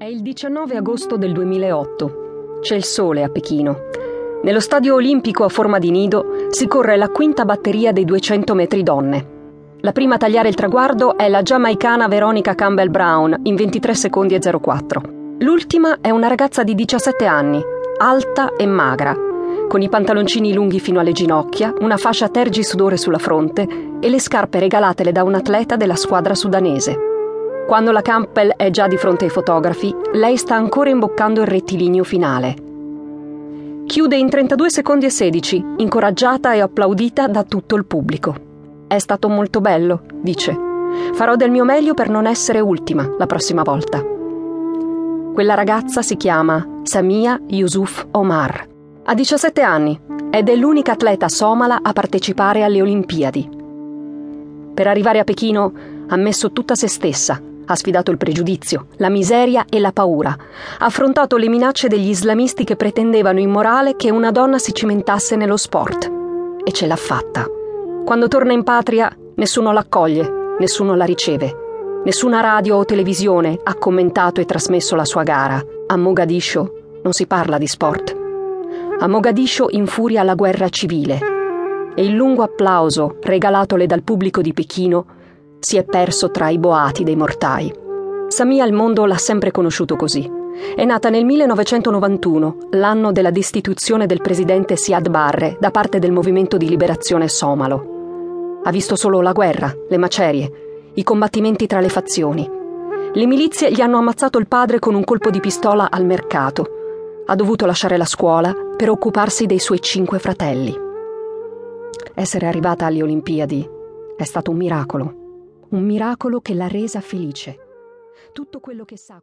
È il 19 agosto del 2008. C'è il sole a Pechino. Nello stadio olimpico a forma di nido si corre la quinta batteria dei 200 metri donne. La prima a tagliare il traguardo è la giamaicana Veronica Campbell Brown in 23 secondi e 04. L'ultima è una ragazza di 17 anni, alta e magra, con i pantaloncini lunghi fino alle ginocchia, una fascia tergisudore sulla fronte e le scarpe regalatele da un atleta della squadra sudanese. Quando la Campbell è già di fronte ai fotografi, lei sta ancora imboccando il rettilineo finale. Chiude in 32 secondi e 16, incoraggiata e applaudita da tutto il pubblico. È stato molto bello, dice. Farò del mio meglio per non essere ultima la prossima volta. Quella ragazza si chiama Samia Yusuf Omar. Ha 17 anni ed è l'unica atleta somala a partecipare alle Olimpiadi. Per arrivare a Pechino ha messo tutta se stessa, ha sfidato il pregiudizio, la miseria e la paura. Ha affrontato le minacce degli islamisti che pretendevano immorale che una donna si cimentasse nello sport. E ce l'ha fatta. Quando torna in patria, nessuno l'accoglie, nessuno la riceve. Nessuna radio o televisione ha commentato e trasmesso la sua gara. A Mogadiscio non si parla di sport. A Mogadiscio infuria la guerra civile e il lungo applauso regalatole dal pubblico di Pechino si è perso tra i boati dei mortai. Samia il mondo l'ha sempre conosciuto così. È nata nel 1991, l'anno della destituzione del presidente Siad Barre da parte del movimento di liberazione somalo. Ha visto solo la guerra, le macerie, i combattimenti tra le fazioni. Le milizie gli hanno ammazzato il padre con un colpo di pistola al mercato. Ha dovuto lasciare la scuola per occuparsi dei suoi cinque fratelli. Essere arrivata alle Olimpiadi è stato un miracolo un miracolo che l'ha resa felice. Tutto quello che sa